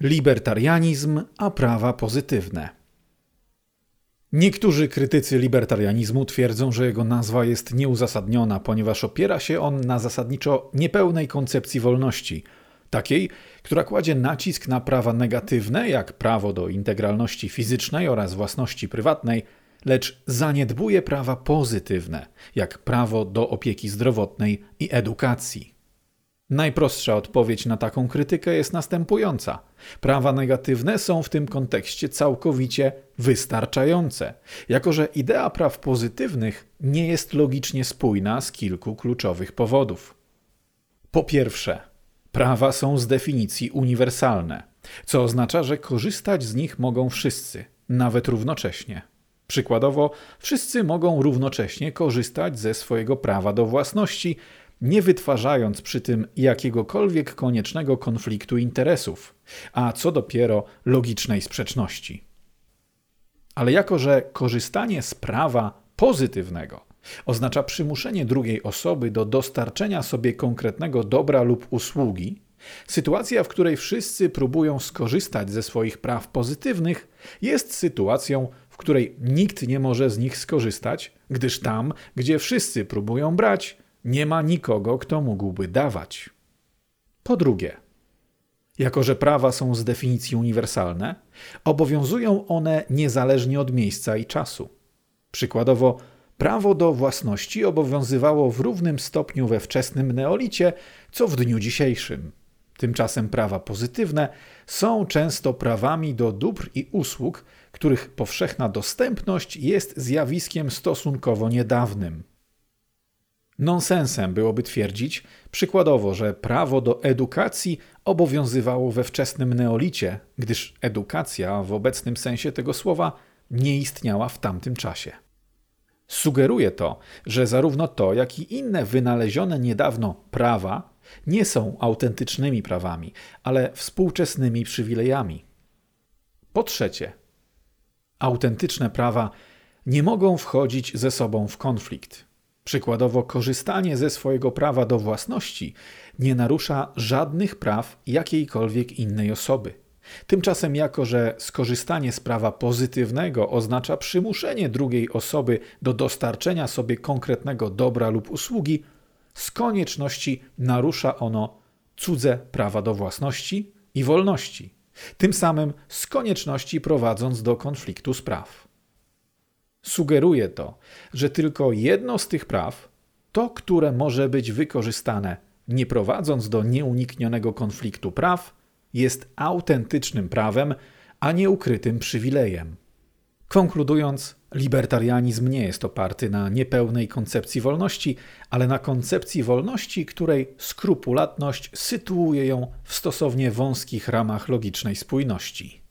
Libertarianizm a prawa pozytywne. Niektórzy krytycy libertarianizmu twierdzą, że jego nazwa jest nieuzasadniona, ponieważ opiera się on na zasadniczo niepełnej koncepcji wolności, takiej, która kładzie nacisk na prawa negatywne, jak prawo do integralności fizycznej oraz własności prywatnej, lecz zaniedbuje prawa pozytywne, jak prawo do opieki zdrowotnej i edukacji. Najprostsza odpowiedź na taką krytykę jest następująca. Prawa negatywne są w tym kontekście całkowicie wystarczające, jako że idea praw pozytywnych nie jest logicznie spójna z kilku kluczowych powodów. Po pierwsze, prawa są z definicji uniwersalne, co oznacza, że korzystać z nich mogą wszyscy, nawet równocześnie. Przykładowo, wszyscy mogą równocześnie korzystać ze swojego prawa do własności, nie wytwarzając przy tym jakiegokolwiek koniecznego konfliktu interesów, a co dopiero logicznej sprzeczności. Ale jako, że korzystanie z prawa pozytywnego oznacza przymuszenie drugiej osoby do dostarczenia sobie konkretnego dobra lub usługi, sytuacja, w której wszyscy próbują skorzystać ze swoich praw pozytywnych, jest sytuacją, w której nikt nie może z nich skorzystać, gdyż tam, gdzie wszyscy próbują brać, nie ma nikogo, kto mógłby dawać. Po drugie, jako że prawa są z definicji uniwersalne, obowiązują one niezależnie od miejsca i czasu. Przykładowo, prawo do własności obowiązywało w równym stopniu we wczesnym neolicie, co w dniu dzisiejszym. Tymczasem prawa pozytywne są często prawami do dóbr i usług, których powszechna dostępność jest zjawiskiem stosunkowo niedawnym. Nonsensem byłoby twierdzić, przykładowo, że prawo do edukacji obowiązywało we wczesnym neolicie, gdyż edukacja w obecnym sensie tego słowa nie istniała w tamtym czasie. Sugeruje to, że zarówno to, jak i inne wynalezione niedawno prawa nie są autentycznymi prawami, ale współczesnymi przywilejami. Po trzecie, autentyczne prawa nie mogą wchodzić ze sobą w konflikt. Przykładowo, korzystanie ze swojego prawa do własności nie narusza żadnych praw jakiejkolwiek innej osoby. Tymczasem, jako że skorzystanie z prawa pozytywnego oznacza przymuszenie drugiej osoby do dostarczenia sobie konkretnego dobra lub usługi, z konieczności narusza ono cudze prawa do własności i wolności, tym samym z konieczności prowadząc do konfliktu spraw. Sugeruje to, że tylko jedno z tych praw, to, które może być wykorzystane nie prowadząc do nieuniknionego konfliktu praw, jest autentycznym prawem, a nie ukrytym przywilejem. Konkludując, libertarianizm nie jest oparty na niepełnej koncepcji wolności, ale na koncepcji wolności, której skrupulatność sytuuje ją w stosownie wąskich ramach logicznej spójności.